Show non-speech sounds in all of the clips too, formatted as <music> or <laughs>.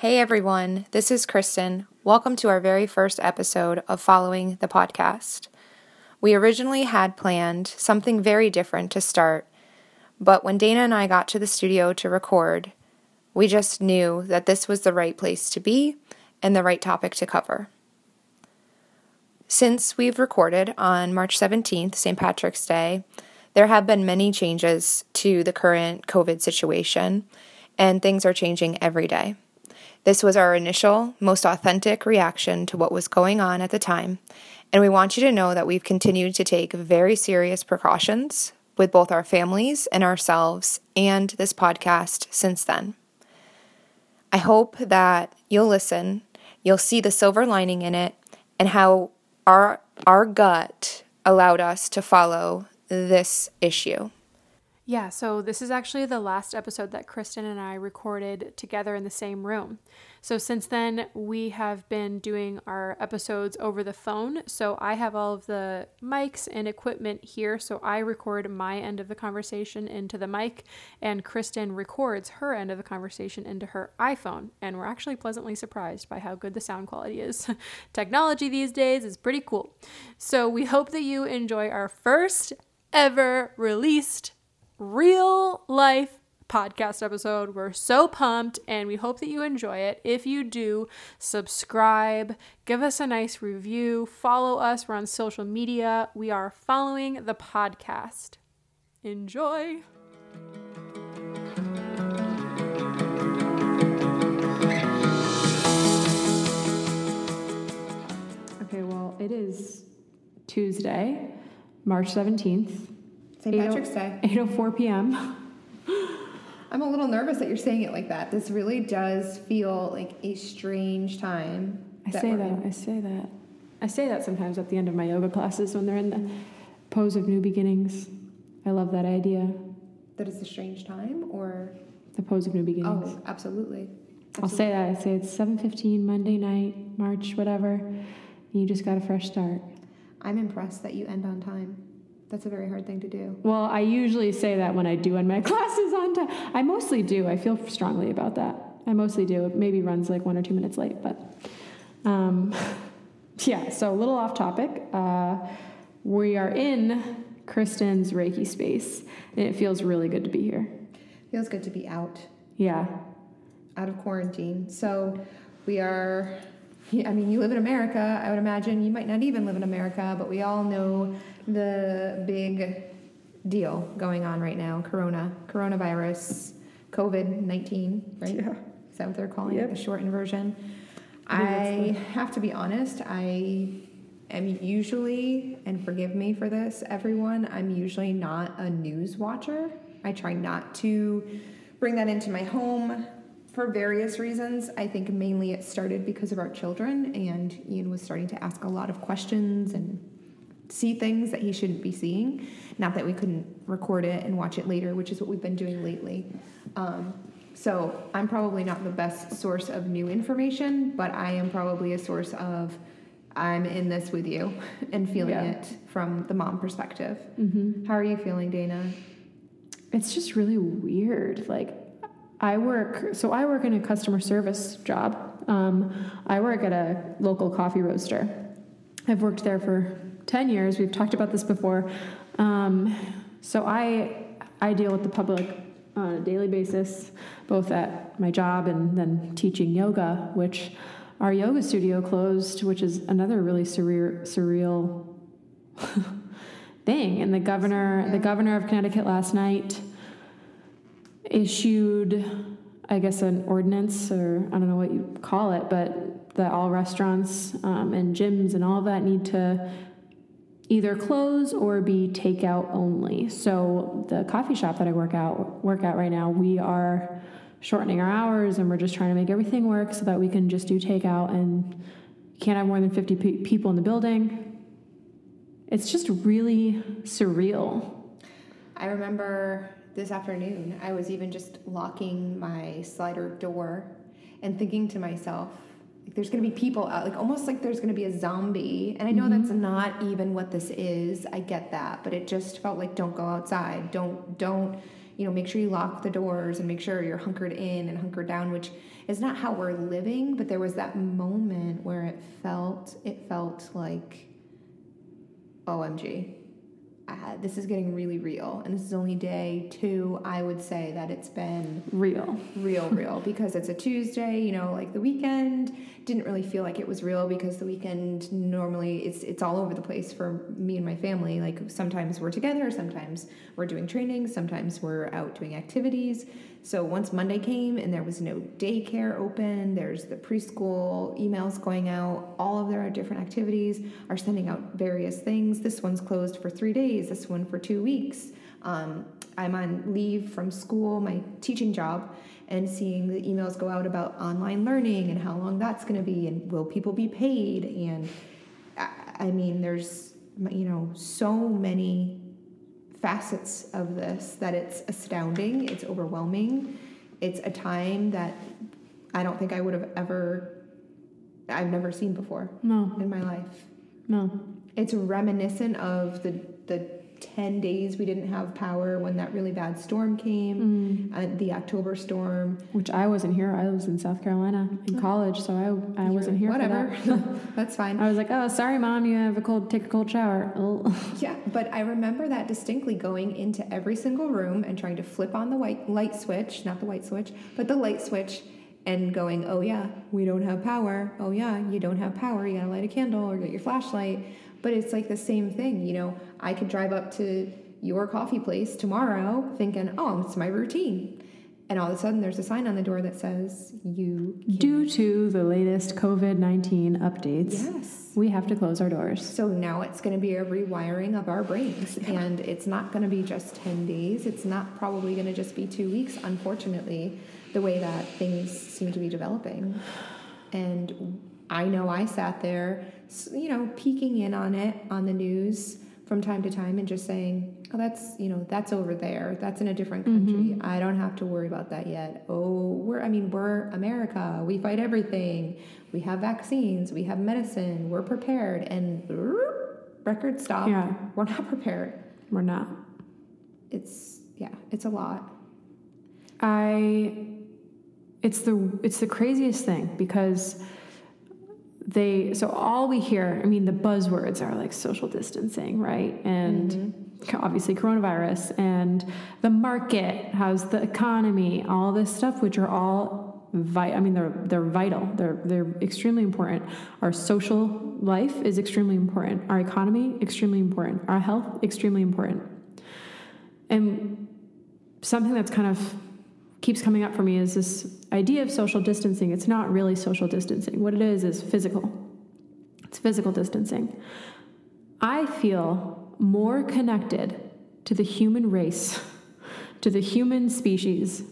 Hey everyone, this is Kristen. Welcome to our very first episode of Following the Podcast. We originally had planned something very different to start, but when Dana and I got to the studio to record, we just knew that this was the right place to be and the right topic to cover. Since we've recorded on March 17th, St. Patrick's Day, there have been many changes to the current COVID situation, and things are changing every day. This was our initial, most authentic reaction to what was going on at the time, and we want you to know that we've continued to take very serious precautions with both our families and ourselves and this podcast since then. I hope that you'll listen, you'll see the silver lining in it, and how our, our gut allowed us to follow this issue. Yeah, so this is actually the last episode that Kristen and I recorded together in the same room. So since then, we have been doing our episodes over the phone. So I have all of the mics and equipment here. So I record my end of the conversation into the mic, and Kristen records her end of the conversation into her iPhone. And we're actually pleasantly surprised by how good the sound quality is. <laughs> Technology these days is pretty cool. So we hope that you enjoy our first ever released real life podcast episode. We're so pumped and we hope that you enjoy it. If you do, subscribe, give us a nice review, follow us. We're on social media. We are following the podcast. Enjoy. Okay, well, it is Tuesday, March 17th. St. Oh- Patrick's Day. 8:04 p.m. <laughs> I'm a little nervous that you're saying it like that. This really does feel like a strange time. I say that. In. I say that. I say that sometimes at the end of my yoga classes when they're in the pose of new beginnings. I love that idea. That it's a strange time, or the pose of new beginnings. Oh, absolutely. absolutely. I'll say that. I say it's 7:15 Monday night, March whatever. you just got a fresh start. I'm impressed that you end on time. That's a very hard thing to do. Well, I usually say that when I do end my <laughs> classes on time. I mostly do. I feel strongly about that. I mostly do. It maybe runs like one or two minutes late, but um, <laughs> yeah. So a little off topic. Uh, we are in Kristen's Reiki space, and it feels really good to be here. Feels good to be out. Yeah. Out of quarantine. So we are I mean, you live in America, I would imagine. You might not even live in America, but we all know the big deal going on right now corona, coronavirus, COVID 19, right? Yeah. Is that what they're calling yep. it? The shortened version. I, I have to be honest, I am usually, and forgive me for this, everyone, I'm usually not a news watcher. I try not to bring that into my home for various reasons. I think mainly it started because of our children, and Ian was starting to ask a lot of questions and see things that he shouldn't be seeing. Not that we couldn't record it and watch it later, which is what we've been doing lately. Um, so I'm probably not the best source of new information, but I am probably a source of I'm in this with you <laughs> and feeling yeah. it from the mom perspective. Mm-hmm. How are you feeling, Dana? It's just really weird. Like, I work, so I work in a customer service job. Um, I work at a local coffee roaster. I've worked there for 10 years. We've talked about this before. Um, so I, I deal with the public on a daily basis, both at my job and then teaching yoga, which our yoga studio closed, which is another really surreal, surreal <laughs> thing. And the governor, the governor of Connecticut last night issued, I guess, an ordinance, or I don't know what you call it, but that all restaurants um, and gyms and all of that need to either close or be takeout only. So the coffee shop that I work out work at right now, we are shortening our hours and we're just trying to make everything work so that we can just do takeout and can't have more than 50 pe- people in the building. It's just really surreal. I remember this afternoon, I was even just locking my slider door and thinking to myself, there's going to be people out, like almost like there's going to be a zombie. And I know mm-hmm. that's not even what this is. I get that, but it just felt like don't go outside. Don't don't you know, make sure you lock the doors and make sure you're hunkered in and hunkered down, which is not how we're living, but there was that moment where it felt it felt like OMG uh, this is getting really real. And this is only day two. I would say that it's been real. Real real. Because it's a tuesday you know like the weekend. Didn't really feel like it was real because the weekend normally it's it's all over the place for me and my family. Like sometimes we're together sometimes we're doing training sometimes we're out doing activities so once Monday came and there was no daycare open, there's the preschool emails going out, all of their different activities are sending out various things. This one's closed for three days, this one for two weeks. Um, I'm on leave from school, my teaching job, and seeing the emails go out about online learning and how long that's going to be and will people be paid. And I, I mean, there's, you know, so many facets of this that it's astounding, it's overwhelming. It's a time that I don't think I would have ever I've never seen before. No. In my life. No. It's reminiscent of the the 10 days we didn't have power when that really bad storm came, mm. uh, the October storm. Which I wasn't here. I was in South Carolina in oh. college, so I, I wasn't here Whatever. That. <laughs> That's fine. I was like, oh, sorry, mom, you have a cold, take a cold shower. <laughs> yeah, but I remember that distinctly going into every single room and trying to flip on the white light switch, not the white switch, but the light switch and going, oh yeah, we don't have power. Oh yeah, you don't have power. You gotta light a candle or get your flashlight. But it's like the same thing, you know. I could drive up to your coffee place tomorrow thinking, oh, it's my routine. And all of a sudden, there's a sign on the door that says, you. Can't. Due to the latest COVID 19 updates, yes. we have to close our doors. So now it's going to be a rewiring of our brains. Yeah. And it's not going to be just 10 days. It's not probably going to just be two weeks, unfortunately, the way that things seem to be developing. And I know I sat there, you know, peeking in on it on the news from time to time and just saying, oh, that's, you know, that's over there. That's in a different country. Mm-hmm. I don't have to worry about that yet. Oh, we're, I mean, we're America. We fight everything. We have vaccines. We have medicine. We're prepared. And record stop. Yeah. We're not <laughs> prepared. We're not. It's, yeah, it's a lot. I, it's the, it's the craziest thing because they so all we hear i mean the buzzwords are like social distancing right? And mm-hmm. obviously coronavirus and the market how's the economy all this stuff which are all vi- i mean they're they're vital. They're they're extremely important. Our social life is extremely important. Our economy extremely important. Our health extremely important. And something that's kind of keeps coming up for me is this idea of social distancing. It's not really social distancing. What it is is physical. It's physical distancing. I feel more connected to the human race, <laughs> to the human species.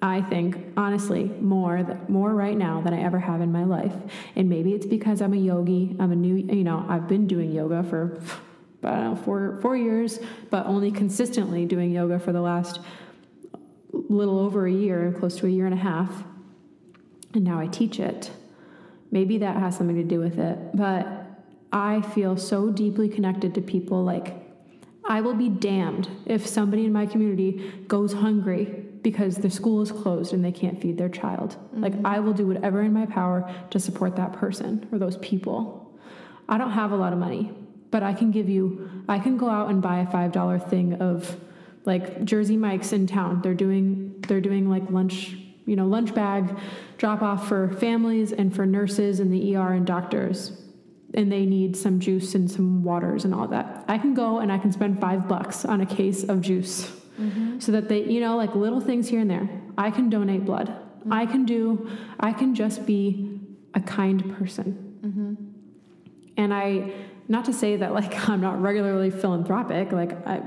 I think honestly more more right now than I ever have in my life. And maybe it's because I'm a yogi. I'm a new you know, I've been doing yoga for <sighs> I don't know, four four years, but only consistently doing yoga for the last little over a year, close to a year and a half, and now I teach it. Maybe that has something to do with it, but I feel so deeply connected to people. Like, I will be damned if somebody in my community goes hungry because the school is closed and they can't feed their child. Mm-hmm. Like, I will do whatever in my power to support that person or those people. I don't have a lot of money, but I can give you, I can go out and buy a $5 thing of like Jersey Mike's in town. They're doing they're doing like lunch, you know, lunch bag drop off for families and for nurses and the ER and doctors. And they need some juice and some waters and all that. I can go and I can spend five bucks on a case of juice mm-hmm. so that they, you know, like little things here and there. I can donate blood. Mm-hmm. I can do, I can just be a kind person. Mm-hmm. And I, not to say that like <laughs> I'm not regularly philanthropic, like I,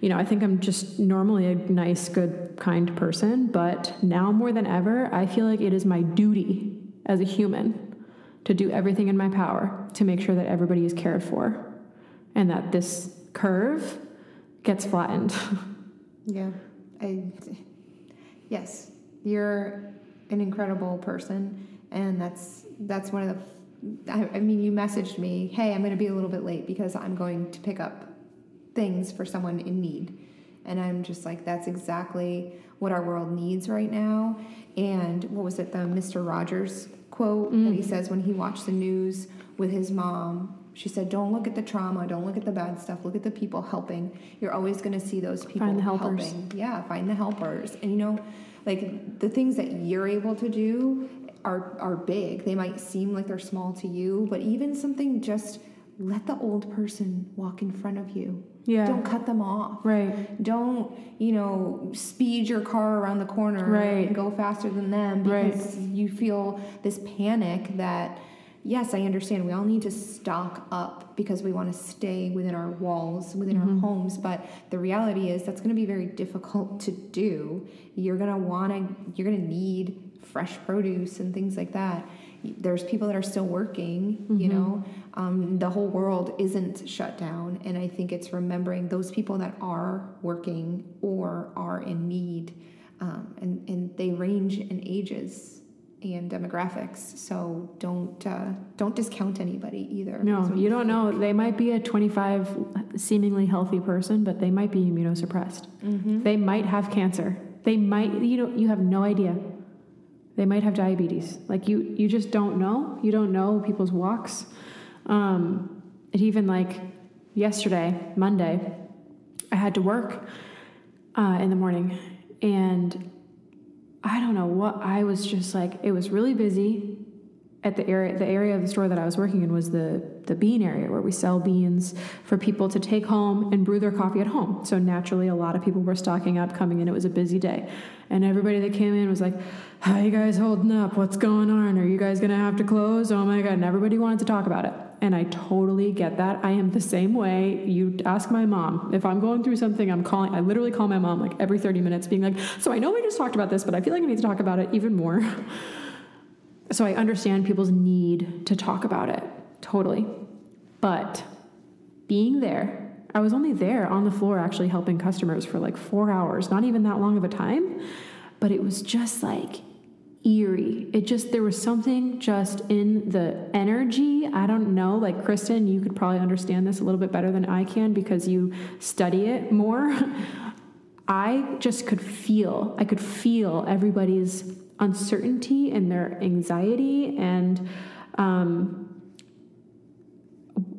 you know, I think I'm just normally a nice, good, kind person, but now more than ever, I feel like it is my duty as a human to do everything in my power to make sure that everybody is cared for and that this curve gets flattened. <laughs> yeah. I yes, you're an incredible person and that's that's one of the I, I mean you messaged me, "Hey, I'm going to be a little bit late because I'm going to pick up things for someone in need. And I'm just like, that's exactly what our world needs right now. And what was it, the Mr. Rogers quote that he mm-hmm. says when he watched the news with his mom? She said, Don't look at the trauma, don't look at the bad stuff, look at the people helping. You're always going to see those people Find the helpers. helping. Yeah, find the helpers. And you know, like the things that you're able to do are are big. They might seem like they're small to you, but even something just let the old person walk in front of you. Yeah. Don't cut them off. Right. Don't, you know, speed your car around the corner Right. and go faster than them Right. because you feel this panic that yes, I understand we all need to stock up because we want to stay within our walls, within Mm-hmm. our homes, but the reality is that's going to be very difficult to do. You're going to want to you're going to need fresh produce and things like that. There's people that are still working, you Mm-hmm. know. Um, the whole world isn't shut down, and I think it's remembering those people that are working or are in need, um, and and they range in ages and demographics. So don't uh, don't discount anybody either. No, you don't know. They might be a 25 seemingly healthy person, but they might be immunosuppressed. Mm-hmm. They might have cancer. They might, you know, you have no idea. They might have diabetes. Like you, you just don't know. You don't know people's walks. Um, it even like yesterday, Monday, I had to work uh, in the morning, and I don't know what I was just like. It was really busy at the area the area of the store that I was working in was the the bean area where we sell beans for people to take home and brew their coffee at home. So naturally a lot of people were stocking up coming in. It was a busy day. And everybody that came in was like, How you guys holding up? What's going on? Are you guys gonna have to close? Oh my god. And everybody wanted to talk about it. And I totally get that. I am the same way. You ask my mom. If I'm going through something, I'm calling I literally call my mom like every 30 minutes, being like, So I know we just talked about this, but I feel like I need to talk about it even more. <laughs> So I understand people's need to talk about it, totally. But being there, I was only there on the floor actually helping customers for like four hours, not even that long of a time, but it was just like eerie. It just, there was something just in the energy. I don't know, like Kristen, you could probably understand this a little bit better than I can because you study it more. <laughs> I just could feel, I could feel everybody's uncertainty and their anxiety. And um,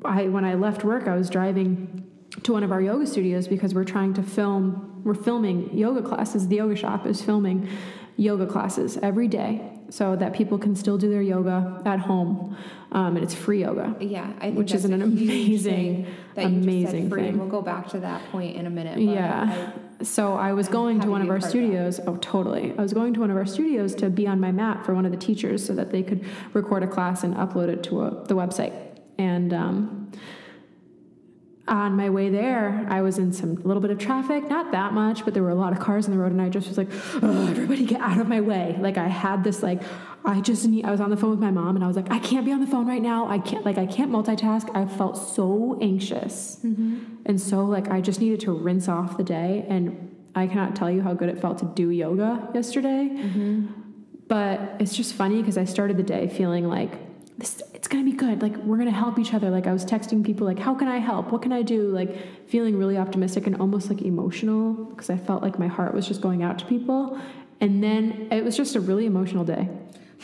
I, when I left work, I was driving to one of our yoga studios because we're trying to film, we're filming yoga classes. The yoga shop is filming yoga classes every day so that people can still do their yoga at home. Um, and it's free yoga. Yeah, I think Which is an amazing, thing that you just said amazing free, thing. We'll go back to that point in a minute. but Yeah. So I was I'm going to one of our of studios. Oh, totally. I was going to one of our studios to be on my mat for one of the teachers so that they could record a class and upload it to a, the website. And um, on my way there, I was in some little bit of traffic, not that much, but there were a lot of cars on the road, and I just was like, "Oh, everybody get out of my way!" Like I had this like, I just need. I was on the phone with my mom, and I was like, I can't be on the phone right now. I can't like I can't multitask. I felt so anxious, mm-hmm. and so like I just needed to rinse off the day, and I cannot tell you how good it felt to do yoga yesterday. Mm-hmm. But it's just funny because I started the day feeling like this, it's gonna be good. Like we're gonna help each other. Like I was texting people like, how can I help? What can I do? Like feeling really optimistic and almost like emotional because I felt like my heart was just going out to people. And then it was just a really emotional day.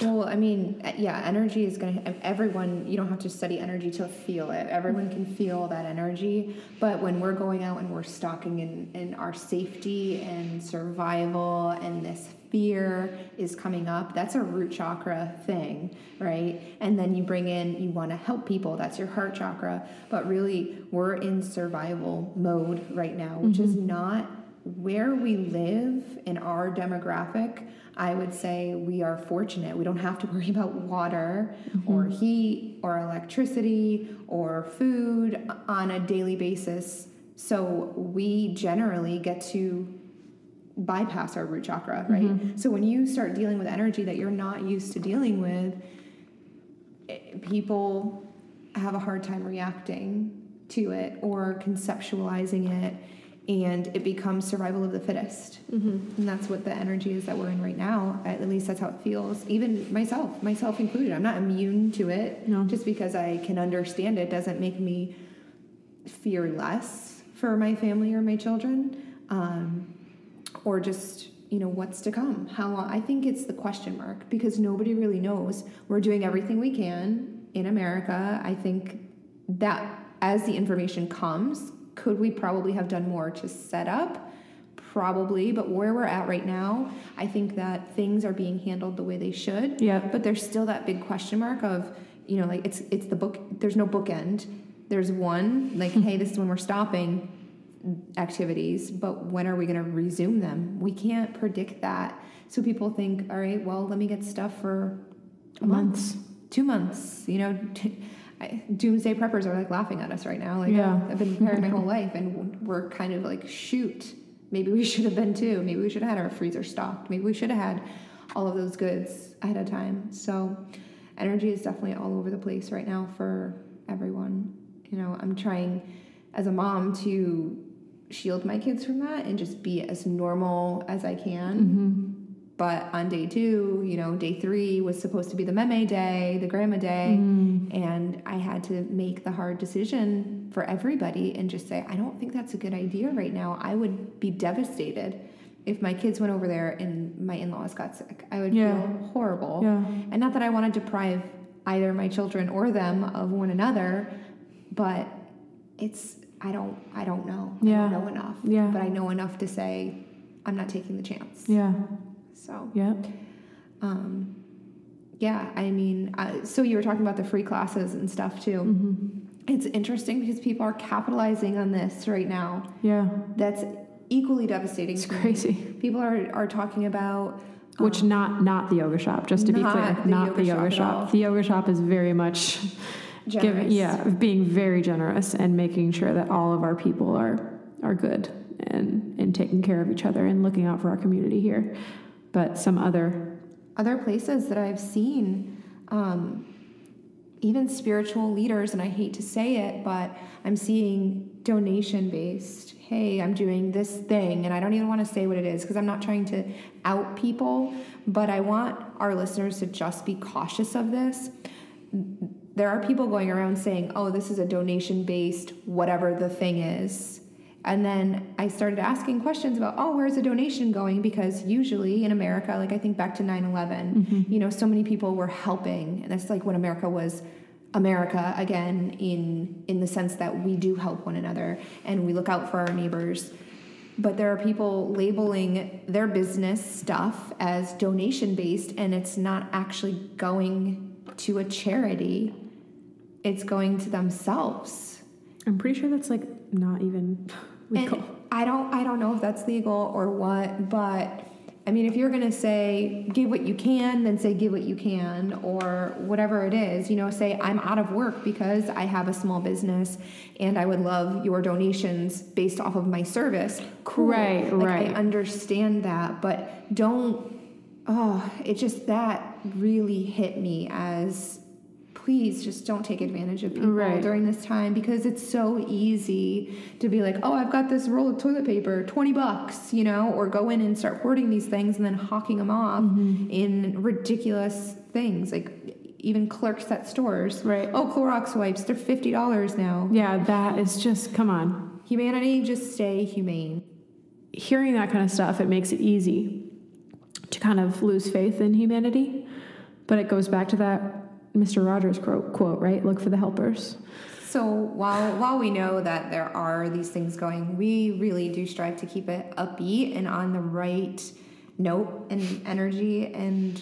Well, I mean, yeah, energy is going to, everyone, you don't have to study energy to feel it. Everyone can feel that energy. But when we're going out and we're stocking in, in our safety and survival and this fear is coming up, that's a root chakra thing, right? And then you bring in, you want to help people, that's your heart chakra. But really, we're in survival mode right now, which is mm-hmm. not where we live in our demographic, I would say we are fortunate. We don't have to worry about water mm-hmm. or heat or electricity or food on a daily basis. So we generally get to bypass our root chakra, right? So when you start dealing with energy that you're not used to dealing with, eh, people have a hard time reacting to it or conceptualizing it and it becomes survival of the fittest. And that's what the energy is that we're in right now. At least that's how it feels. Even myself myself included. I'm not immune to it. No. just because i can understand it doesn't make me fear less for my family or my children. Um, or just you know what's to come. How long? I think it's the question mark because nobody really knows. We're doing everything we can in America. I think that as the information comes, could we probably have done more to set up? Probably, but where we're at right now, I think that things are being handled the way they should. Yeah. But there's still that big question mark of, you know, like it's it's the book. There's no bookend. There's one like, <laughs> hey, this is when we're stopping activities, but when are we going to resume them? We can't predict that. So people think, all right, well, let me get stuff for a Months. month, two months. You know, <laughs> I, doomsday preppers are like laughing at us right now. Like, Yeah. I've been preparing my whole <laughs> life, and we're kind of like, shoot, maybe we <laughs> should have been too. Maybe we should have had our freezer stocked. Maybe we should have had all of those goods ahead of time. So, energy is definitely all over the place right now for everyone. You know, I'm trying as a mom to shield my kids from that and just be as normal as I can. Mm-hmm. But on day two, you know, day three was supposed to be the meme day, the grandma day. Mm-hmm. And I had to make the hard decision for everybody and just say, I don't think that's a good idea right now. I would be devastated if my kids went over there and my in laws got sick. I would Yeah. feel horrible. Yeah. And not that I want to deprive either my children or them of one another, but it's I don't I don't know. I don't know enough. Yeah. But I know enough to say I'm not taking the chance. Yeah. So Yeah. um yeah, I mean, uh, so you were talking about the free classes and stuff too. Mm-hmm. It's interesting because people are capitalizing on this right now. Yeah. That's equally devastating. It's crazy. People are, are talking about Which not not the yoga shop, just to be Not clear, the not yoga the yoga at shop. The yoga shop is very much giving, generous. yeah, being very generous and making sure that all of our people are are good and and taking care of each other and looking out for our community here. But some other, other places that I've seen, um, even spiritual leaders, and I hate to say it, but I'm seeing donation based. Hey, I'm doing this thing, and I don't even want to say what it is because I'm not trying to out people, but I want our listeners to just be cautious of this. There are people going around saying, oh, this is a donation based, whatever the thing is. And then I started asking questions about, oh, where's the donation going? Because usually in America, like I think back to 9 11, mm-hmm. you know, so many people were helping. And that's like when America was America again, in, in the sense that we do help one another and we look out for our neighbors. But there are people labeling their business stuff as donation based, and it's not actually going to a charity, it's going to themselves. I'm pretty sure that's like not even <laughs> legal. And I don't I don't know if that's legal or what, but I mean if you're gonna say give what you can, then say give what you can or whatever it is, you know, say I'm out of work because I have a small business and I would love your donations based off of my service. Cool. Right, Like, right. I understand that, but don't oh, it just that really hit me as please just don't take advantage of people Right. during this time because it's so easy to be like, oh, I've got this roll of toilet paper, 20 bucks, you know, or go in and start hoarding these things and then hawking them off Mm-hmm. in ridiculous things. Like even clerks at stores. Right. Oh, Clorox wipes, they're $50 now. Yeah, that is just come on. Humanity, just stay humane. Hearing that kind of stuff, it makes it easy to kind of lose faith in humanity. But it goes back to that Mr. Rogers quote, quote right? Look for the helpers. So while while we know that there are these things going, we really do strive to keep it upbeat and on the right note and energy and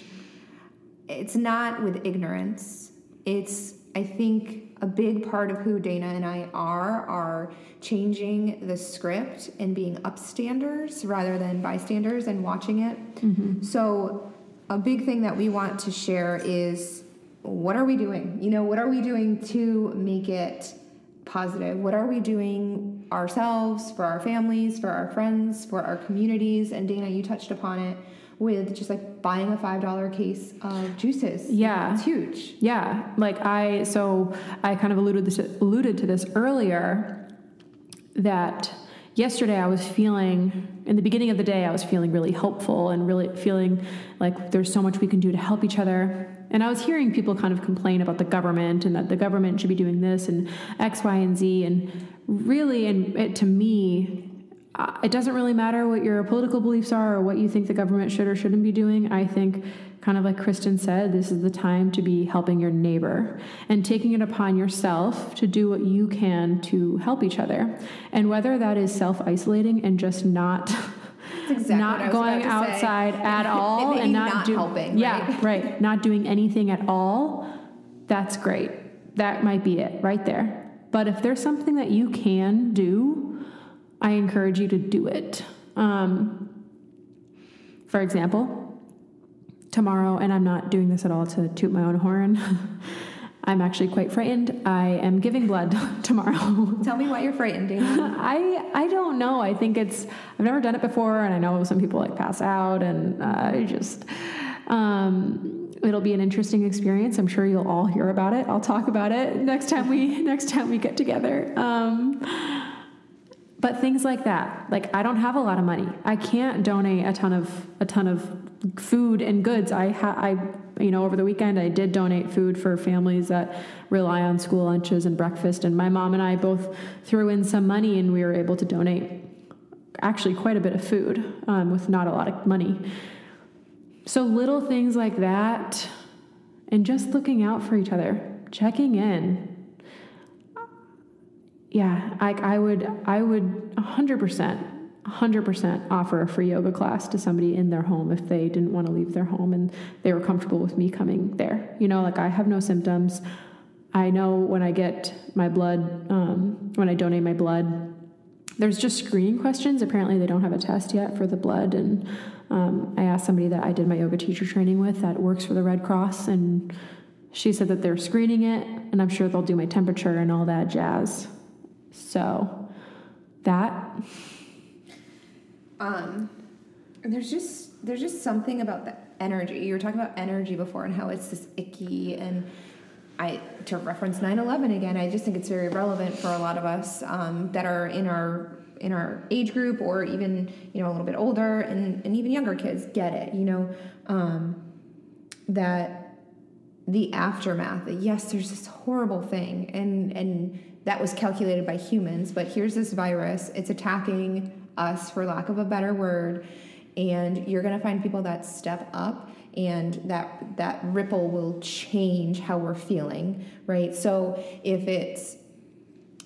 it's not with ignorance. It's I think a big part of who Dana and I are are changing the script and being upstanders rather than bystanders and watching it. Mm-hmm. So a big thing that we want to share is what are we doing? You know, what are we doing to make it positive? What are we doing ourselves, for our families, for our friends, for our communities? And Dana, you touched upon it with just like buying a $5 case of juices. Yeah. It's huge. Yeah, like I so I kind of alluded this alluded to this earlier that yesterday I was feeling in the beginning of the day I was feeling really hopeful and really feeling like there's so much we can do to help each other. And I was hearing people kind of complain about the government and that the government should be doing this and X, Y, and Z. And really, and it, to me, uh, it doesn't really matter what your political beliefs are or what you think the government should or shouldn't be doing. I think, kind of like Kristen said, this is the time to be helping your neighbor and taking it upon yourself to do what you can to help each other. And whether that is self isolating and just not. <laughs> exactly not going outside at <laughs> all and not, not do, helping. Yeah, right? right. Not doing anything at all. That's great. That might be it right there. But if there's something that you can do, I encourage you to do it. Um, for example, tomorrow, and I'm not doing this at all to toot my own horn. <laughs> I'm actually quite frightened. I am giving blood <laughs> tomorrow. Tell me why you're frightened, Dana. <laughs> I I don't know. I think it's I've never done it before, and I know some people like pass out, and uh, I just um, it'll be an interesting experience. I'm sure you'll all hear about it. I'll talk about it next time we <laughs> next time we get together. Um, but things like that, like I don't have a lot of money. I can't donate a ton of a ton of food and goods. I ha- I you know, over the weekend, I did donate food for families that rely on school lunches and breakfast. And my mom and I both threw in some money, and we were able to donate actually quite a bit of food um, with not a lot of money. So, little things like that, and just looking out for each other, checking in. Yeah, I, I would, I would 100% 100% offer a free yoga class to somebody in their home if they didn't want to leave their home and they were comfortable with me coming there. You know, like I have no symptoms. I know when I get my blood, um, when I donate my blood, there's just screening questions. Apparently, they don't have a test yet for the blood. And um, I asked somebody that I did my yoga teacher training with that works for the Red Cross, and she said that they're screening it, and I'm sure they'll do my temperature and all that jazz. So, that um, there's just there's just something about the energy. You were talking about energy before and how it's this icky and I to reference 9/11 again. I just think it's very relevant for a lot of us um, that are in our in our age group or even you know a little bit older and, and even younger kids get it. You know um, that the aftermath. That yes, there's this horrible thing and and that was calculated by humans, but here's this virus. It's attacking us, for lack of a better word, and you're going to find people that step up and that that ripple will change how we're feeling right so if it's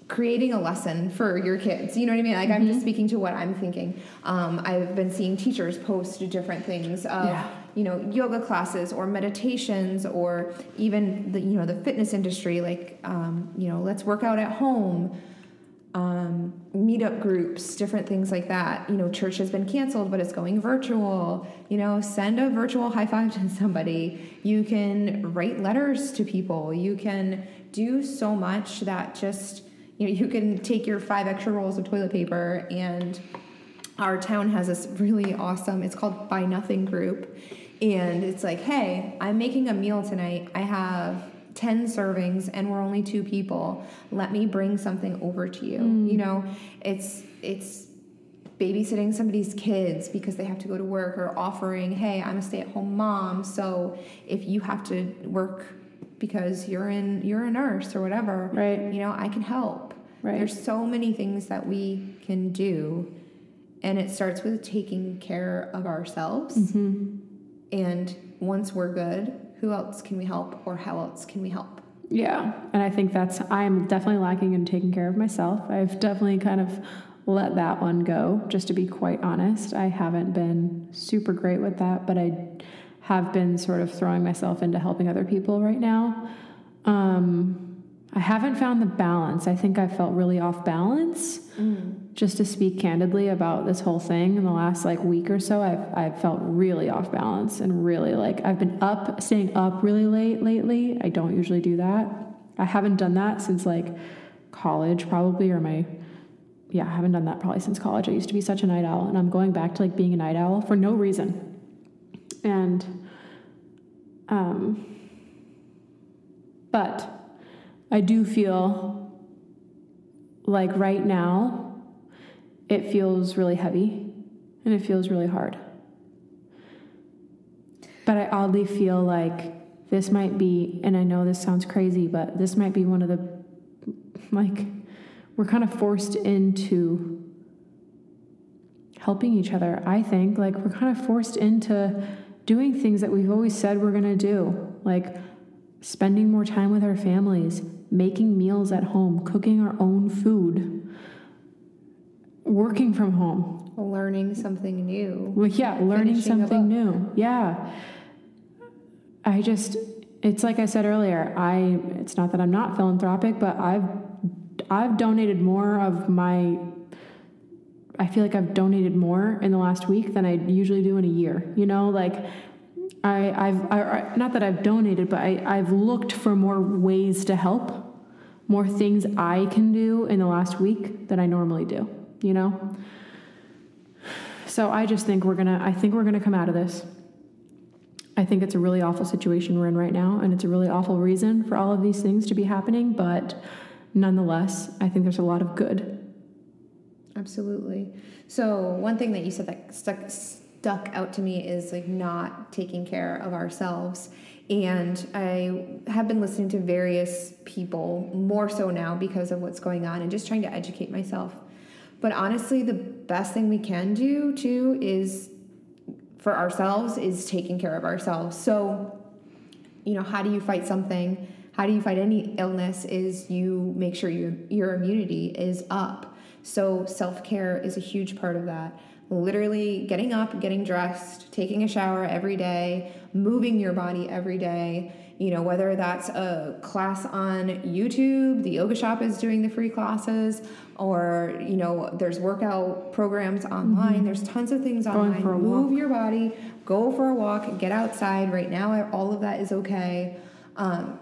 creating a lesson for your kids you know what i mean like mm-hmm. i'm just mm-hmm. speaking to what i'm thinking um, i've been seeing teachers post different things of yeah. you know yoga classes or meditations or even the you know the fitness industry like um, you know let's work out at home um, meetup groups, different things like that. You know, church has been canceled, but it's going virtual. You know, send a virtual high five to somebody. You can write letters to people. You can do so much that just, you know, you can take your five extra rolls of toilet paper and our town has this really awesome, it's called Buy Nothing Group. And it's like, hey, I'm making a meal tonight. I have 10 servings and we're only two people let me bring something over to you. Mm. you know it's it's babysitting somebody's kids because they have to go to work or offering hey i'm a stay-at-home mom so if you have to work because you're in you're a nurse or whatever right. you know i can help. Right. There's so many things that we can do and it starts with taking care of ourselves. Mm-hmm. and once we're good who else can we help or how else can we help? Yeah. And I think that's, I'm definitely lacking in taking care of myself. I've definitely kind of let that one go, just to be quite honest. I haven't been super great with that, but I have been sort of throwing myself into helping other people right now. Um, I haven't found the balance. I think I felt really off balance. Mm. Just to speak candidly about this whole thing in the last like week or so, I've I've felt really off balance and really like I've been up, staying up really late lately. I don't usually do that. I haven't done that since like college probably or my yeah, I haven't done that probably since college. I used to be such a night owl and I'm going back to like being a night owl for no reason. And um but I do feel like right now it feels really heavy and it feels really hard. But I oddly feel like this might be, and I know this sounds crazy, but this might be one of the, like, we're kind of forced into helping each other. I think like we're kind of forced into doing things that we've always said we're to do, like spending more time with our families, making meals at home, cooking our own food, working from home, learning something new. Well, yeah, learning something new. Yeah. I just it's like I said earlier, I it's not that I'm not philanthropic, but I've I've donated more of my I feel like I've donated more in the last week than I usually do in a year. You know, like I, I've I, I- not that I've donated, but I, I've looked for more ways to help, more things I can do in the last week than I normally do. You know, so I just think we're gonna. I think we're gonna come out of this. I think it's a really awful situation we're in right now, and it's a really awful reason for all of these things to be happening. But nonetheless, I think there's a lot of good. Absolutely. So one thing that you said that stuck stuck out to me is like not taking care of ourselves. And I have been listening to various people more so now because of what's going on and just trying to educate myself. But honestly, the best thing we can do too is for ourselves is taking care of ourselves. So, you know, how do you fight something? How do you fight any illness? Is you make sure your your immunity is up. So self care is a huge part of that. Literally getting up, getting dressed, taking a shower every day, moving your body every day. You know, whether that's a class on YouTube, the yoga shop is doing the free classes, or, you know, there's workout programs online. There's tons of things online. Move walk. your body, go for a walk, get outside. Right now, all of that is okay. Um,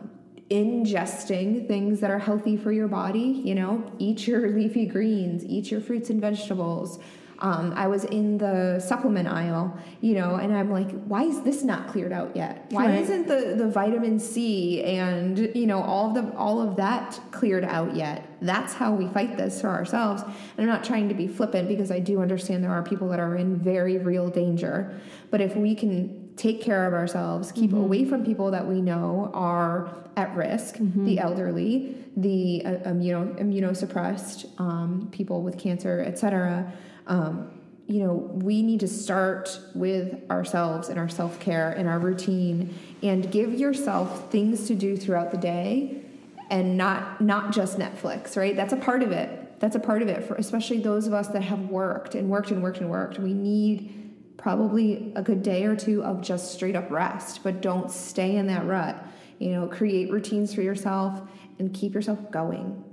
ingesting things that are healthy for your body, you know, eat your <laughs> leafy greens, eat your fruits and vegetables. Um, I was in the supplement aisle, you know, and I'm like, why is this not cleared out yet? Why Right. isn't the, the vitamin C and you know all of the all of that cleared out yet? That's how we fight this for ourselves. And I'm not trying to be flippant because I do understand there are people that are in very real danger. But if we can take care of ourselves, keep away from people that we know are at risk, the elderly, the uh, immuno, immunosuppressed, um, people with cancer, etc. Um, you know, we need to start with ourselves and our self care and our routine, and give yourself things to do throughout the day, and not not just Netflix. Right? That's a part of it. That's a part of it for especially those of us that have worked and worked and worked and worked. We need probably a good day or two of just straight up rest, but don't stay in that rut. You know, create routines for yourself and keep yourself going.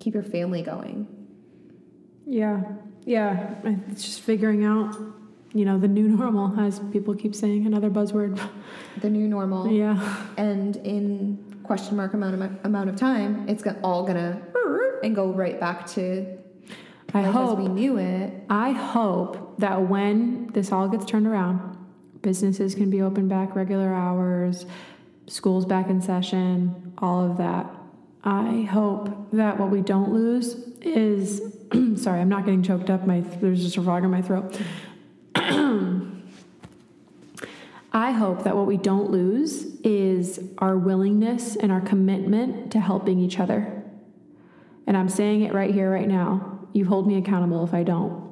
Keep your family going. Yeah, yeah. It's just figuring out, you know, the new <laughs> normal, as people keep saying, another buzzword. The new normal. Yeah, And in question mark amount of amount of time, it's all gonna and go right back to I hope. we knew it. I hope that when this all gets turned around, businesses can be open back regular hours, schools back in session, all of that. I hope that what we don't lose is <clears throat> sorry, I'm not getting choked up. My there's just a frog in my throat. <clears throat> I hope that what we don't lose is our willingness and our commitment to helping each other. And I'm saying it right here, right now. You hold me accountable if I don't.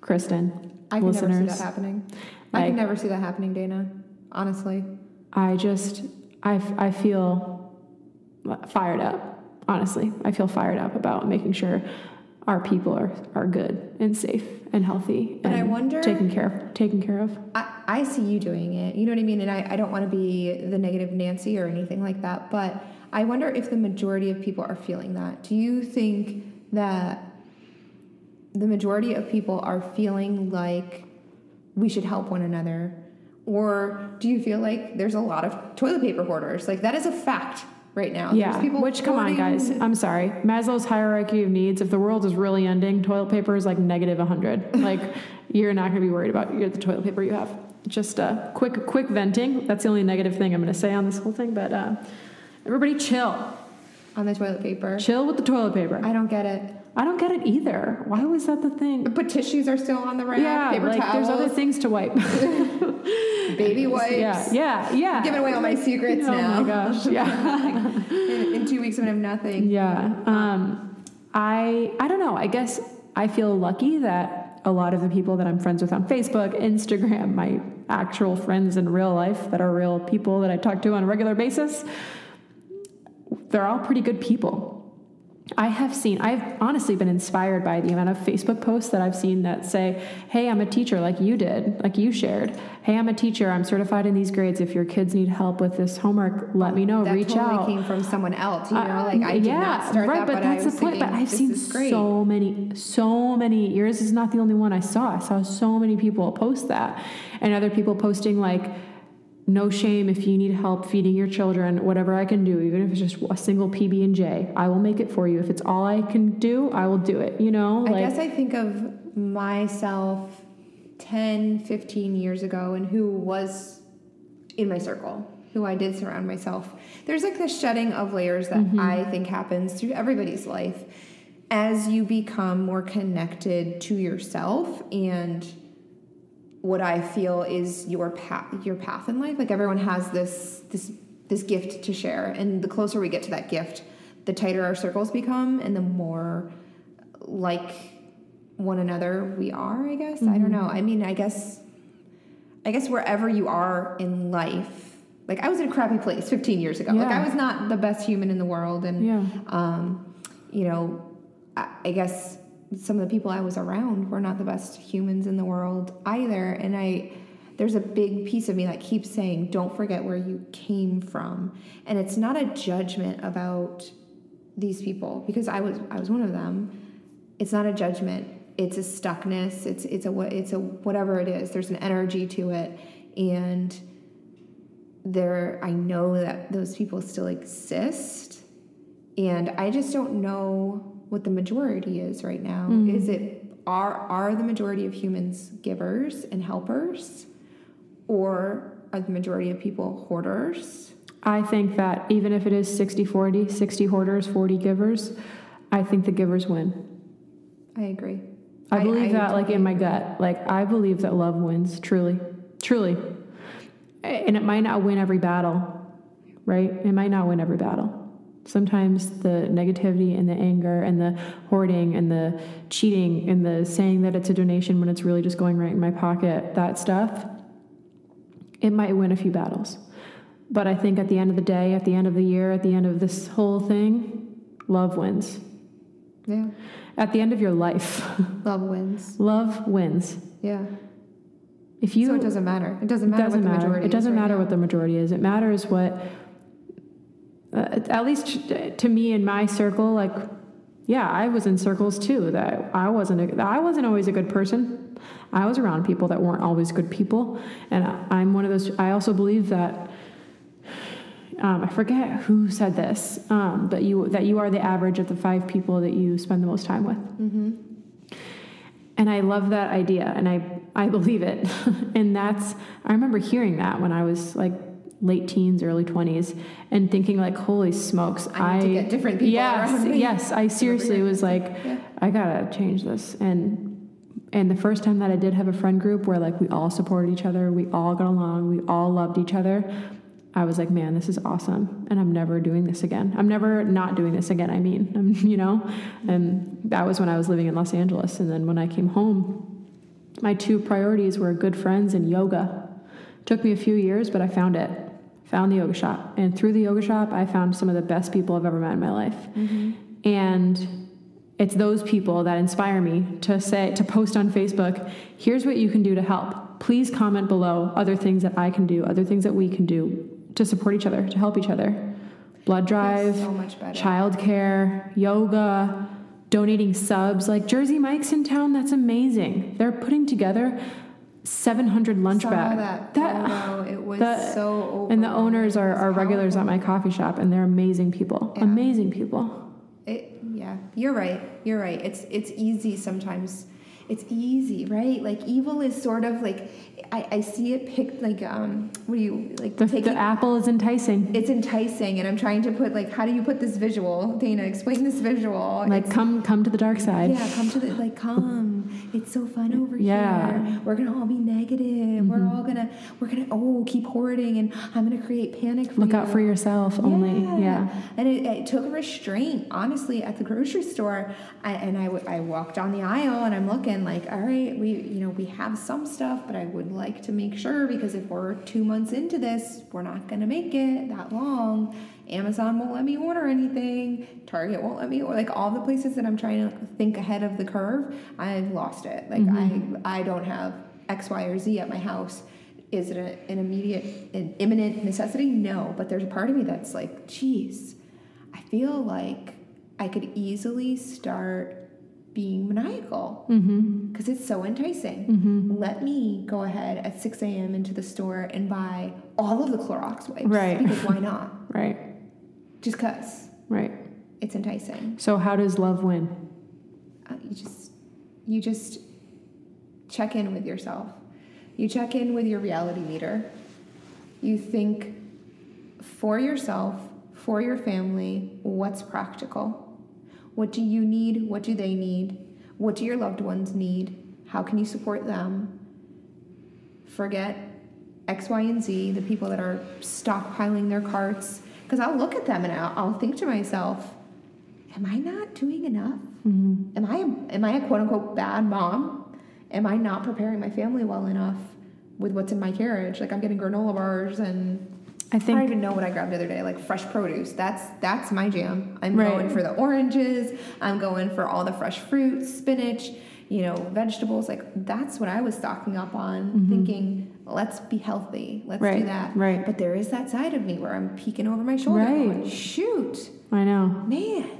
Kristen, I can listeners, never see that happening. I like- can never see that happening, Dana. Honestly. I just, I, I feel fired up. Honestly, I feel fired up about making sure our people are, are good and safe and healthy But I wonder- taken care of. Taken care of. I, I see you doing it. You know what I mean? And I, I don't want to be the negative Nancy or anything like that, but I wonder if the majority of people are feeling that. Do you think that the majority of people are feeling like we should help one another? Or do you feel like there's a lot of toilet paper hoarders? Like that is a fact right now. Yeah. People Which, come on, guys. I'm sorry. Maslow's hierarchy of needs. If the world is really ending, toilet paper is like negative 100. <laughs> Like, you're not going to be worried about the toilet paper you have. Just uh, quick, quick venting. That's the only negative thing I'm going to say on this whole thing. But uh, everybody, chill. on the toilet paper. Chill with the toilet paper. I don't get it. I don't get it either. Why was that the thing? But tissues are still on the rack. Yeah, paper like towels, there's other things to wipe. <laughs> baby <laughs> wipes. yeah, yeah, yeah. I'm Giving away all my secrets <laughs> oh now. my gosh, yeah. in, in two weeks, I'm gonna have nothing. Yeah. Um, I I don't know. I guess I feel lucky that a lot of the people that I'm friends with on Facebook, Instagram, my actual friends in real life that are real people that I talk to on a regular basis, they're all pretty good people. I have seen, I've honestly been inspired by the amount of Facebook posts that I've seen that say, Hey, I'm a teacher, like you did, like you shared. Hey, I'm a teacher. I'm certified in these grades. If your kids need help with this homework, let me know. That Reach totally out. came from someone else. You know, Uh, like I did yeah, not start right, that, but but, that's the point. thinking, But I've seen so many, so many. Yours is not the only one I saw. I saw so many people post that, and other people posting like, "No shame if you need help feeding your children. Whatever I can do, even if it's just a single PB and J, I will make it for you. If it's all I can do, I will do it. You know, I like guess I think of myself 10, 15 years ago and who was in my circle, who I did surround myself. There's like this shedding of layers that Mm-hmm. I think happens through everybody's life as you become more connected to yourself and what I feel is your path your path in life. Like everyone has this this this gift to share and the closer we get to that gift, the tighter our circles become and the more like one another we are, I guess. I don't know. I mean, I guess I guess wherever you are in life. Like I was in a crappy place 15 years ago. Like I was not the best human in the world and yeah, um, you know, I, I guess some of the people I was around were not the best humans in the world either. And I, there's a big piece of me that keeps saying, don't forget where you came from. And it's not a judgment about these people because I was, I was one of them. It's not a judgment. It's a stuckness. It's, it's a, it's a, whatever it is, there's an energy to it. And there, I know that those people still exist and I just don't know what the majority is right now. Mm-hmm. Is it are are the majority of humans givers and helpers, or are the majority of people hoarders? I think that even if it is 60-40, 60 hoarders, 40 givers, I think the givers win. I agree. I believe that like in my agree. gut. Like I believe that love wins, truly. Truly. And it might not win every battle, right? It might not win every battle. Sometimes the negativity and the anger and the hoarding and the cheating and the saying that it's a donation when it's really just going right in my pocket, that stuff, it might win a few battles. But I think at the end of the day, at the end of the year, at the end of this whole thing, love wins. Yeah, At the end of your life, <laughs> love wins. love wins. Yeah. If you so it doesn't matter. It doesn't matter doesn't what the matter. majority. It doesn't right matter now. what the majority is. It matters what, uh, at least to me in my circle, like, yeah, I was in circles too that I wasn't. A, I wasn't always a good person. I was around people that weren't always good people, and I'm one of those. I also believe that. Um, I forget who said this, um, but you that you are the average of the five people that you spend the most time with. Mm-hmm. And I love that idea and I, I believe it. <laughs> and that's, I remember hearing that when I was like late teens, early 20s and thinking like, holy smokes, I need to get different people yes, around me. Yes, I <laughs> seriously was like, Yeah. I gotta change this. And, and the first time that I did have a friend group where like we all supported each other, we all got along, we all loved each other, I was like, man, this is awesome. And I'm never doing this again. I'm never not doing this again. I mean, <laughs> um, you know, and that was when I was living in Los Angeles. And then when I came home, my two priorities were good friends and yoga. Took me a few years, but I found it. Found the yoga shop. And through the yoga shop, I found some of the best people I've ever met in my life. And it's those people that inspire me to say to post on Facebook, here's what you can do to help. Please comment below other things that I can do, other things that we can do to support each other, to help each other. Blood drive, so childcare, yoga, donating subs. Like Jersey Mike's in town, that's amazing. They're putting together 700 lunch Saw bags. that photo. It was that- so. and the owners are, are regulars at my coffee shop, and they're amazing people. Yeah. Amazing people. It, yeah, you're right. You're right. It's it's easy sometimes. It's easy, right? Like evil is sort of like I, I see it picked like um what do you like The, taking the apple is enticing. it's enticing and I'm trying to put like how do you put this visual? Dana, explain this visual. Like It's- come come to the dark side. yeah, come to the like come. It's so fun over Yeah. here. We're gonna all be negative. We're all gonna we're gonna oh keep hoarding and I'm gonna create panic. For Look you. out for yourself only. Yeah. And it, it took restraint, honestly, at the grocery store. I, and I, w- I walked down the aisle and I'm looking like, all right, we, you know, we have some stuff, but I would like to make sure because if we're two months into this, we're not going to make it that long. Amazon won't let me order anything. Target won't let me order. Like all the places that I'm trying to think ahead of the curve, I've lost it. Like I, mm-hmm. I don't have X, Y, or Z at my house. Is it a, an immediate, an imminent necessity? No, but there's a part of me that's like, geez, I feel like I could easily start being maniacal Mm-hmm. because it's so enticing. Let me go ahead at 6 a.m. into the store and buy all of the Clorox wipes. Right. Because why not? <laughs> Right. Just because Right. it's enticing. So how does love win? Uh, you just you just check in with yourself you check in with your reality meter you think for yourself for your family what's practical what do you need what do they need what do your loved ones need how can you support them forget x y and z the people that are stockpiling their carts because i'll look at them and I'll, I'll think to myself am i not doing enough Mm-hmm. am I am I a quote unquote bad mom? Am I not preparing my family well enough with what's in my carriage? Like I'm getting granola bars and I think I don't even know what I grabbed the other day, like fresh produce. That's that's my jam. I'm Right. going for the oranges. I'm going for all the fresh fruits, spinach, you know, vegetables. Like that's what I was stocking up on, thinking, let's be healthy. Let's do Mm-hmm. Right, that. right. But there is that side of me where I'm peeking over my shoulder, Right. going, shoot I know. man,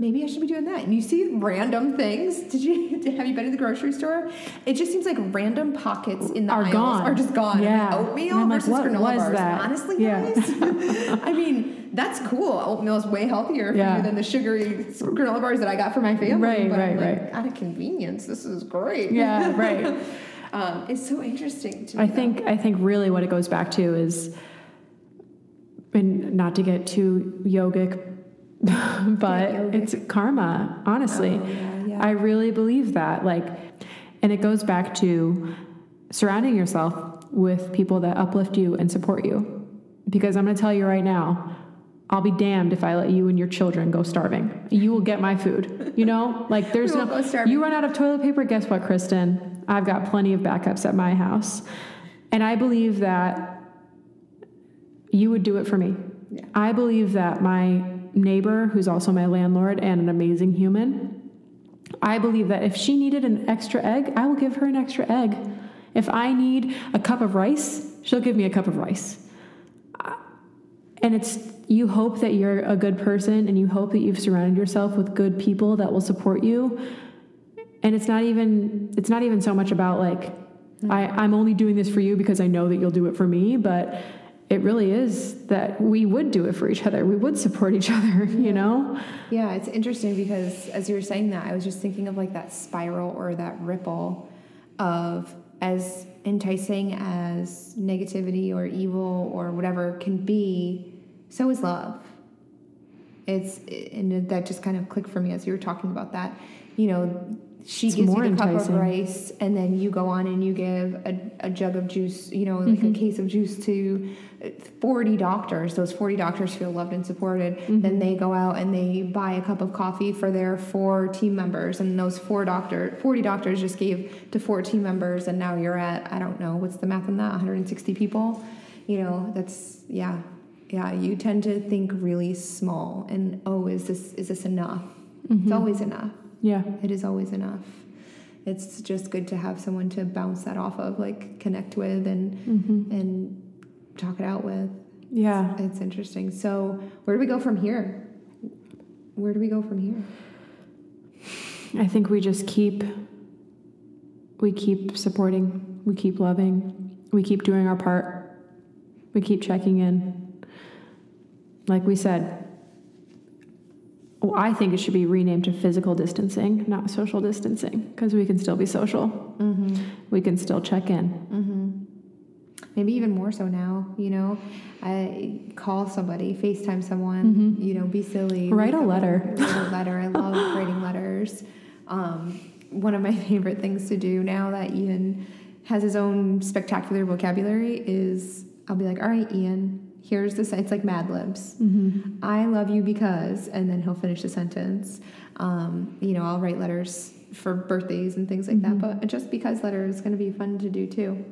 maybe I should be doing that. And you see random things. <laughs> Did you have you been to the grocery store? It just seems like random pockets in the Are aisles gone. are just gone. Yeah. Oatmeal like, versus what granola was bars. that? Honestly, Yeah. guys, <laughs> I mean that's cool. Oatmeal is way healthier for Yeah. you than the sugary granola bars that I got for my family. Right, but right, like, Out of convenience, this is great. Yeah, <laughs> right. um, it's so interesting to me. I think I think really what it goes back to is and not to get too yogic <laughs> but yogic. it's karma, honestly. Oh, yeah, yeah. I really believe that like and it goes back to surrounding yourself with people that uplift you and support you. Because I'm going to tell you right now, I'll be damned if I let you and your children go starving. You will get my food. You know, <laughs> like there's no. You run out of toilet paper. Guess what, Kristen? I've got plenty of backups at my house, and I believe that you would do it for me. Yeah. I believe that my neighbor, who's also my landlord and an amazing human, I believe that if she needed an extra egg, I will give her an extra egg. If I need a cup of rice, she'll give me a cup of rice. And it's you hope that you're a good person and you hope that you've surrounded yourself with good people that will support you. And it's not even it's not even so much about like I, I'm only doing this for you because I know that you'll do it for me, but it really is that we would do it for each other. We would support each <laughs> other, you know? Yeah, it's interesting because as you were saying that, I was just thinking of like that spiral or that ripple of as enticing as negativity or evil or whatever can be, so is love. It's and that just kind of clicked for me as you were talking about that. You know, she It's gives you the cup of rice, and then you go on and you give a, a jug of juice. You know, like Mm-hmm. a case of juice to forty doctors. Those forty doctors feel loved and supported. Mm-hmm. Then they go out and they buy a cup of coffee for their four team members, and those four doctor forty doctors just gave to four team members, and now you're at I don't know what's the math on that 160 people. You know, that's yeah, yeah. You tend to think really small, and oh, is this is this enough? Mm-hmm. It's always enough. Yeah. It is always enough. It's just good to have someone to bounce that off of, like connect with and Mm-hmm. and talk it out with. Yeah. It's interesting. So where do we go from here? Where do we go from here? I think we just keep we keep supporting, we keep loving, we keep doing our part. We keep checking in. Like we said, well, I think it should be renamed to physical distancing, not social distancing, because we can still be social. Mm-hmm. We can still check in. Mm-hmm. Maybe even more so now. You know, I call somebody, FaceTime someone. You know, be silly. Mm-hmm. Write a letter. Write a letter. <laughs> I love writing letters. Um, one of my <laughs> favorite things to do now that Ian has his own spectacular vocabulary is I'll be like, all right, Ian, here's the sen-" it's like Mad Libs. Mm-hmm. I love you because, and then he'll finish the sentence. Um, you know, I'll write letters for birthdays and things like Mhm. that, but just because letter is going to be fun to do too.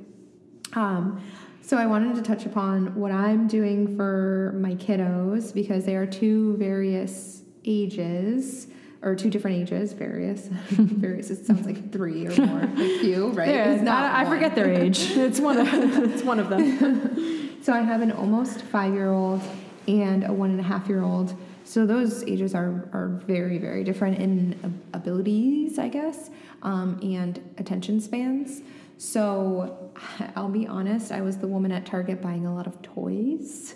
Um, so I wanted to touch upon what I'm doing for my kiddos because they are two various ages or two different ages, various, <laughs> various. It sounds like three or more, like few, right? <laughs> Yeah, It's not I, I forget their age. It's one of <laughs> it's one of them. So I have an almost five year old and a one and a half year old. So those ages are, are very, very different in abilities, I guess, um, and attention spans. So <laughs> I'll be honest, I was the woman at Target buying a lot of toys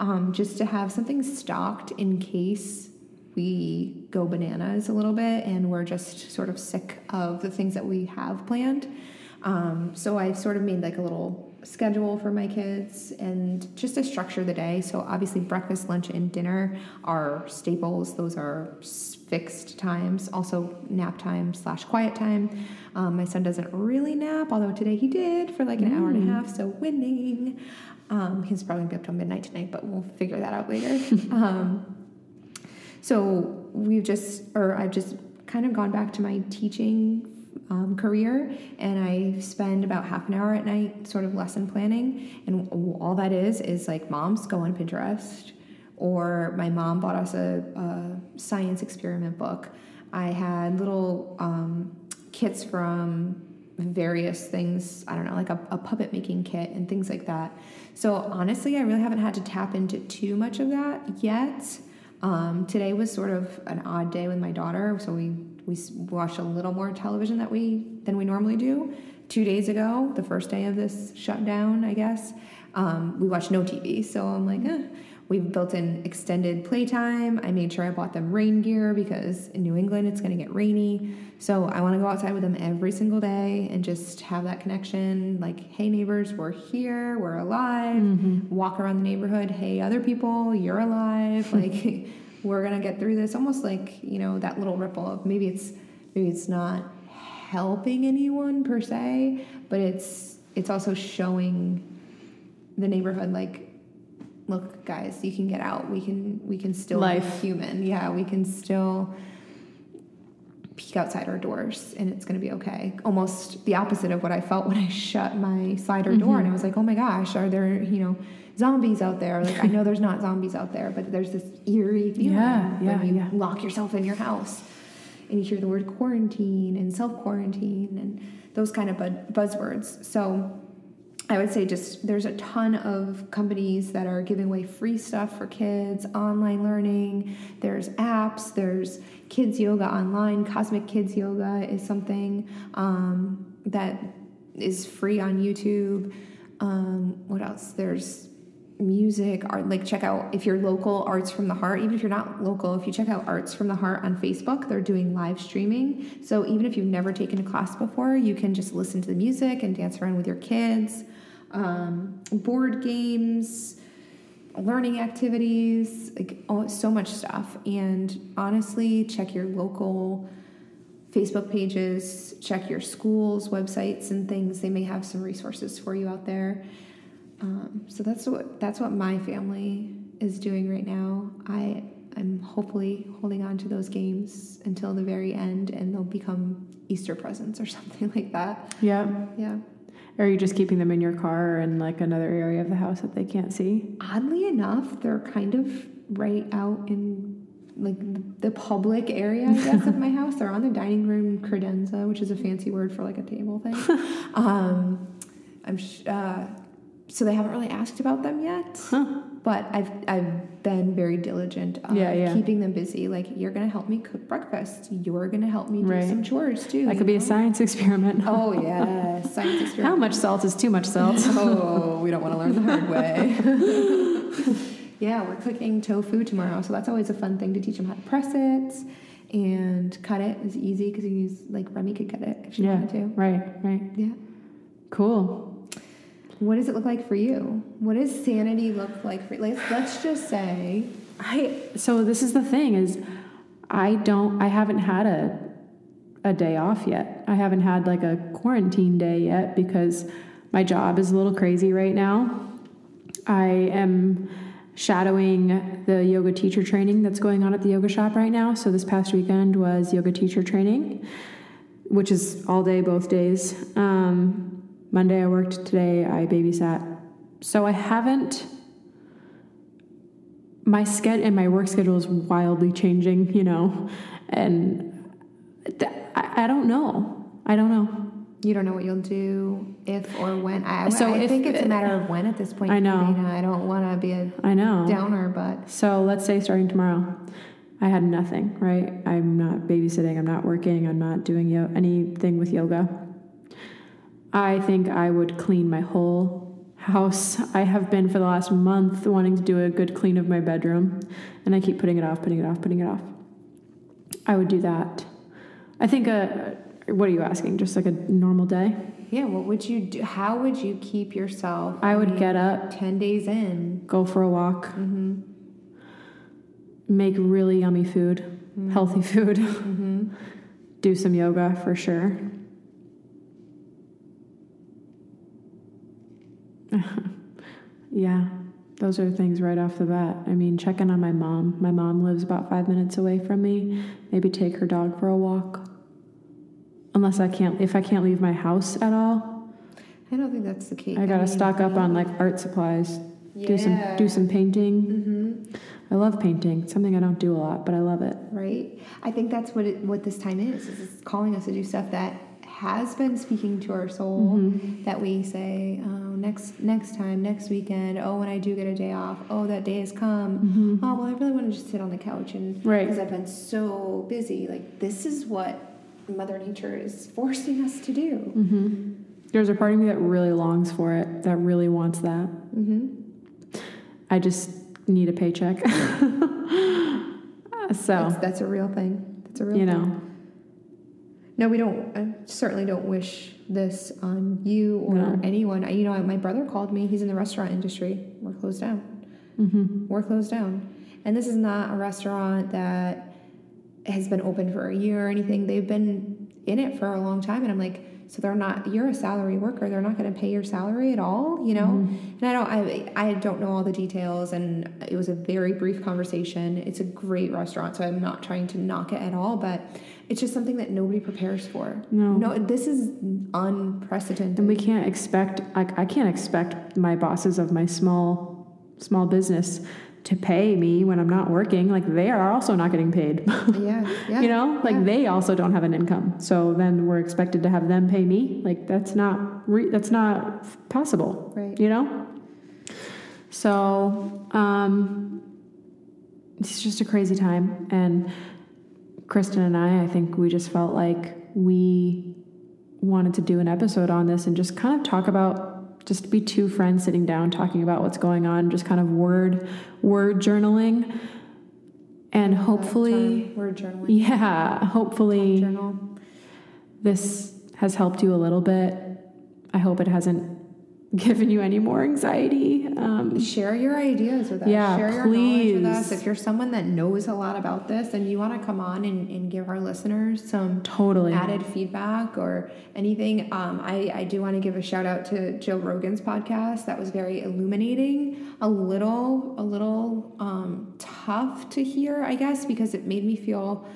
um, just to have something stocked in case we go bananas a little bit and we're just sort of sick of the things that we have planned. Um, so I sort of made like a little schedule for my kids and just to structure the day. So obviously breakfast, lunch, and dinner are staples. Those are fixed times. Also nap time slash quiet time. Um, my son doesn't really nap, although today he did for like an hour and a half. So winning. Um, he's probably gonna be up till midnight tonight, but we'll figure that out later. <laughs> um, so we've just, or I've just kind of gone back to my teaching um, career, and I spend about half an hour at night, sort of lesson planning, and all that is is like moms go on Pinterest, or my mom bought us a, a science experiment book. I had little um, kits from various things. I don't know, like a, a puppet making kit and things like that. So honestly, I really haven't had to tap into too much of that yet. Um, today was sort of an odd day with my daughter, so we we watched a little more television that we than we normally do. Two days ago, the first day of this shutdown, I guess, um, we watched no TV. So I'm like, eh. we've built in extended playtime. I made sure I bought them rain gear because in New England it's going to get rainy. So I want to go outside with them every single day and just have that connection. Like, hey neighbors, we're here, we're alive. Walk around the neighborhood. Hey other people, you're alive. <laughs> Like we're gonna get through this. Almost like you know that little ripple of maybe it's maybe it's not helping anyone per se, but it's it's also showing the neighborhood like look guys you can get out we can we can still Life. be human yeah we can still peek outside our doors and it's going to be okay almost the opposite of what i felt when i shut my slider door and i mm-hmm. was like oh my gosh are there you know zombies out there like i know <laughs> there's not zombies out there but there's this eerie feeling Yeah, yeah, when you yeah. lock yourself in your house and you hear the word quarantine and self quarantine and those kind of bud- buzzwords so I would say just there's a ton of companies that are giving away free stuff for kids, online learning. There's apps. There's kids yoga online. Cosmic Kids Yoga is something um, that is free on YouTube. Um, what else? There's music, art. Like check out if you're local, Arts from the Heart. Even if you're not local, if you check out Arts from the Heart on Facebook, they're doing live streaming. So even if you've never taken a class before, you can just listen to the music and dance around with your kids. Um, board games, learning activities, like oh, so much stuff. And honestly, check your local Facebook pages, check your school's websites and things. They may have some resources for you out there. Um, so that's what that's what my family is doing right now. I I'm hopefully holding on to those games until the very end, and they'll become Easter presents or <laughs> something like that. Yeah. Yeah. Are you just keeping them in your car or in like another area of the house that they can't see? Oddly enough, they're kind of right out in like the public area, I guess, of my <laughs> house. They're on the dining room credenza, which is a fancy word for like a table thing. <laughs> um, I'm sh- uh, so they haven't really asked about them yet. Huh. But I've I've been very diligent of Yeah, yeah. keeping them busy. Like you're gonna help me cook breakfast. You're gonna help me do Right. some chores too. That could be a science experiment. Oh <laughs> yeah, science experiment. How much salt is too much salt? <laughs> oh, we don't want to learn the hard way. <laughs> yeah, we're cooking tofu tomorrow, so that's always a fun thing to teach them how to press it and cut it is easy because you use like Remy could cut it if she yeah. wanted to. Right. Right. Yeah. Cool. What does it look like for you? What does sanity look like for you? Let's, let's just say, I so this is the thing is I don't I haven't had a a day off yet. I haven't had like a quarantine day yet because my job is a little crazy right now. I am shadowing the yoga teacher training that's going on at the yoga shop right now. So this past weekend was yoga teacher training, which is all day, both days. Um, Monday I worked, today I babysat. So I haven't my schedule and my work schedule is wildly changing, you know, and th- I, I don't know. I don't know. You don't know what you'll do if or when. I, So I if- think it's a matter of when at this point. I know. Dana. I don't want to be a I know. downer, but So let's say starting tomorrow, I had nothing, right? I'm not babysitting, I'm not working, I'm not doing yo- anything with yoga. I think I would clean my whole house. I have been for the last month wanting to do a good clean of my bedroom, and I keep putting it off, putting it off, putting it off. I would do that. I think a what are you asking? Just like a normal day? yeah, what would you do? How would you keep yourself? I would get up, 10 days in. go for a walk, Mm-hmm. make really yummy food, healthy food, Mm-hmm. <laughs> do some yoga for sure. <laughs> yeah, those are things right off the bat. I mean, check in on my mom. My mom lives about five minutes away from me. Maybe take her dog for a walk. Unless I can't, if I can't leave my house at all, I don't think that's the case. I gotta stock up on like art supplies. Do some do some painting. Mm-hmm. I love painting. It's something I don't do a lot, but I love it. Right. I think that's what it, what this time is. is It's calling us to do stuff that has been speaking to our soul. Mm-hmm. That we say, oh, next next time, next weekend. Oh, when I do get a day off. Oh, that day has come. Oh, well, I really want to just sit on the couch and Mm-hmm. Right. because I've been so busy. Like this is what Mother Nature is forcing us to do. hmm There's a part of me that really longs for it, that really wants that. Mm-hmm. I just need a paycheck. <laughs> so, That's, that's a real thing. That's a real you thing. No, we don't. I certainly don't wish this on you or No. anyone. I- You know, my brother called me. He's in the restaurant industry. We're closed down. hmm We're closed down, and this is not a restaurant that has been open for a year or anything. They've been in it for a long time, and I'm like, so they're not. You're a salary worker. They're not going to pay your salary at all. You know, Mm-hmm. and I don't. I I don't know all the details, and it was a very brief conversation. It's a great restaurant, so I'm not trying to knock it at all, but. It's just something that nobody prepares for. No. No, this is unprecedented. and we can't expect, like, I can't expect my bosses of my small, small business to pay me when I'm not working. Like, they are also not getting paid. <laughs> yeah, yeah. you know, like yeah. they also don't have an income. So then we're expected to have them pay me. Like, that's not, re- that's not possible. Right. you know so um it's just a crazy time and kristen and i i think we just felt like we wanted to do an episode on this and just kind of talk about just be two friends sitting down talking about what's going on just kind of word word journaling and hopefully word journaling. yeah hopefully Journal. this has helped you a little bit i hope it hasn't given you any more anxiety um, Share your ideas with us. Yeah, Share your knowledge with us. please. If you're someone that knows a lot about this and you want to come on and, and give our listeners some totally added feedback or anything, um, I, I do want to give a shout out to Joe Rogan's podcast. That was very illuminating. A little, a little um, tough to hear, I guess, because it made me feel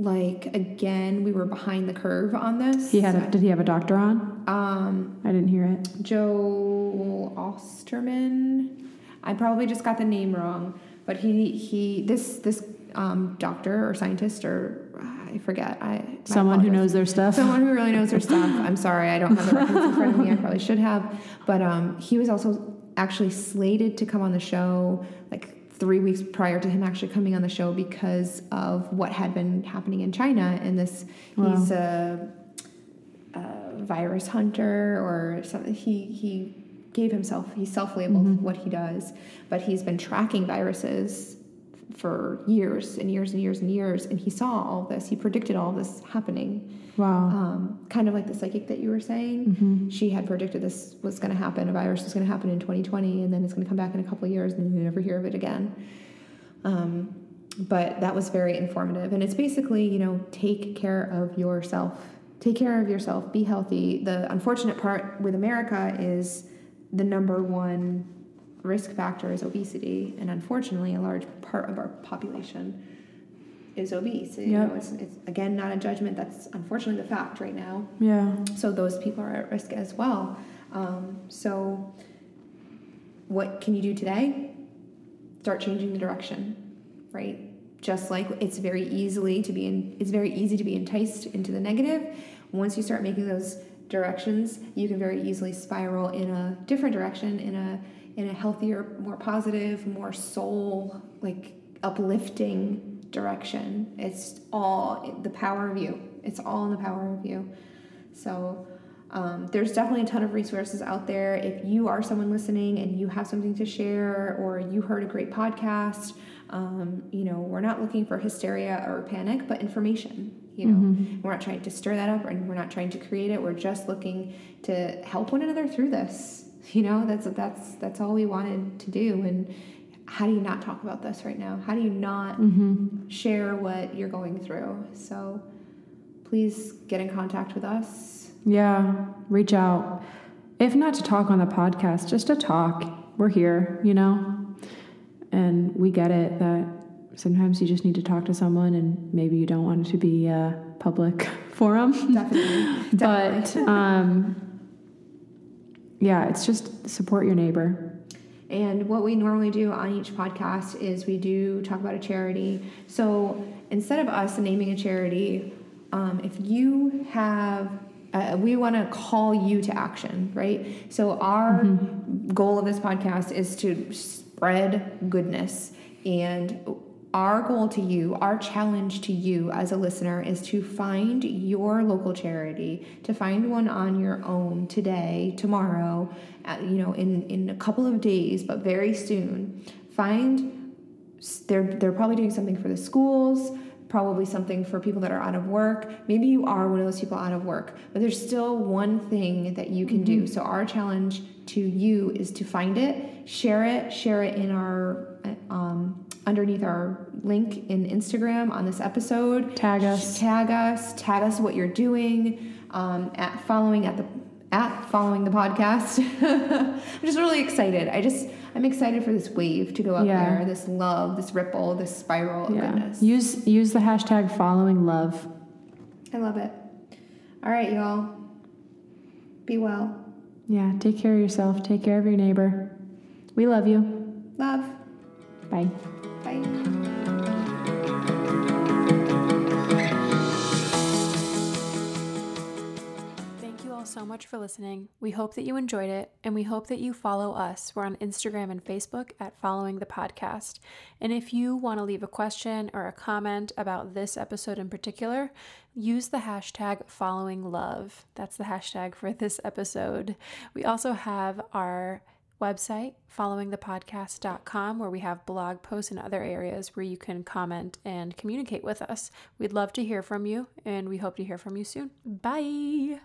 like again we were behind the curve on this. he had a, did he have a doctor on um, i didn't hear it Joe Osterman. I probably just got the name wrong, but he he this this um, doctor or scientist or I forget. I someone who knows their stuff Someone who really knows their <laughs> stuff. I'm sorry, I don't have the reference in front of me. I probably should have. But um, he was also actually slated to come on the show like three weeks prior to him actually coming on the show because of what had been happening in China. And this, Wow. he's a, a virus hunter or something. He he gave himself. He self-labeled Mm-hmm. what he does, but he's been tracking viruses for years and years and years and years and he saw all this he predicted all this happening wow um, kind of like the psychic that you were saying. Mm-hmm. She had predicted this was going to happen. A virus was going to happen in 2020, and then it's going to come back in a couple of years, and you never hear of it again. Um, but that was very informative. And it's basically, you know, take care of yourself. Take care of yourself. Be healthy. The unfortunate part with America is the number one risk factor is obesity, and unfortunately, a large part of our population is obese. You Yep. know, it's, it's again not a judgment. That's unfortunately the fact right now. Yeah. So those people are at risk as well. Um, so, what can you do today? Start changing the direction, right? Just like it's very easily to be in, it's very easy to be enticed into the negative. Once you start making those directions, you can very easily spiral in a different direction, in a in a healthier, more positive, more soul like uplifting direction. It's all the power of you. It's all in the power of you. So um, there's definitely a ton of resources out there. If you are someone listening and you have something to share, or you heard a great podcast, um, you know, we're not looking for hysteria or panic, but information. You know, we're not trying to stir that up, and we're not trying to create it. We're just looking to help one another through this. <laughs> You know, that's that's that's all we wanted to do. And how do you not talk about this right now? How do you not share what you're going through? So please get in contact with us. Yeah. Reach out. If not to talk on the podcast, just to talk. We're here, you know? And we get it that sometimes you just need to talk to someone and maybe you don't want it to be a public <laughs> forum. Definitely. <laughs> but um yeah, it's just support your neighbor. And what we normally do on each podcast is we do talk about a charity. So instead of us naming a charity, um, if you have, uh, we want to call you to action, right? So our goal of this podcast is to spread goodness. And our goal to you, our challenge to you as a listener is to find your local charity, to find one on your own today, tomorrow, uh, you know, in, in a couple of days, but very soon. Find they're they're probably doing something for the schools probably something for people that are out of work. Maybe you are one of those people out of work but there's still one thing that you can do. So our challenge to you is to find it share it share it in our um, underneath our link in instagram on this episode Tag us. tag us tag us what you're doing um, at following at the at following the podcast <laughs> i'm just really excited i just i'm excited for this wave to go up Yeah. there this love this ripple this spiral of Yeah. goodness Use use the hashtag following love. i love it all right y'all be well Yeah, take care of yourself, take care of your neighbor. We love you. love Bye. Thank you all so much for listening. We hope that you enjoyed it, and we hope that you follow us. We're on Instagram and Facebook at Following the Podcast. And if you want to leave a question or a comment about this episode in particular, use the hashtag Following Love. That's the hashtag for this episode. We also have our website, followingthepodcast.com, where we have blog posts and other areas where you can comment and communicate with us. We'd love to hear from you, and we hope to hear from you soon. Bye.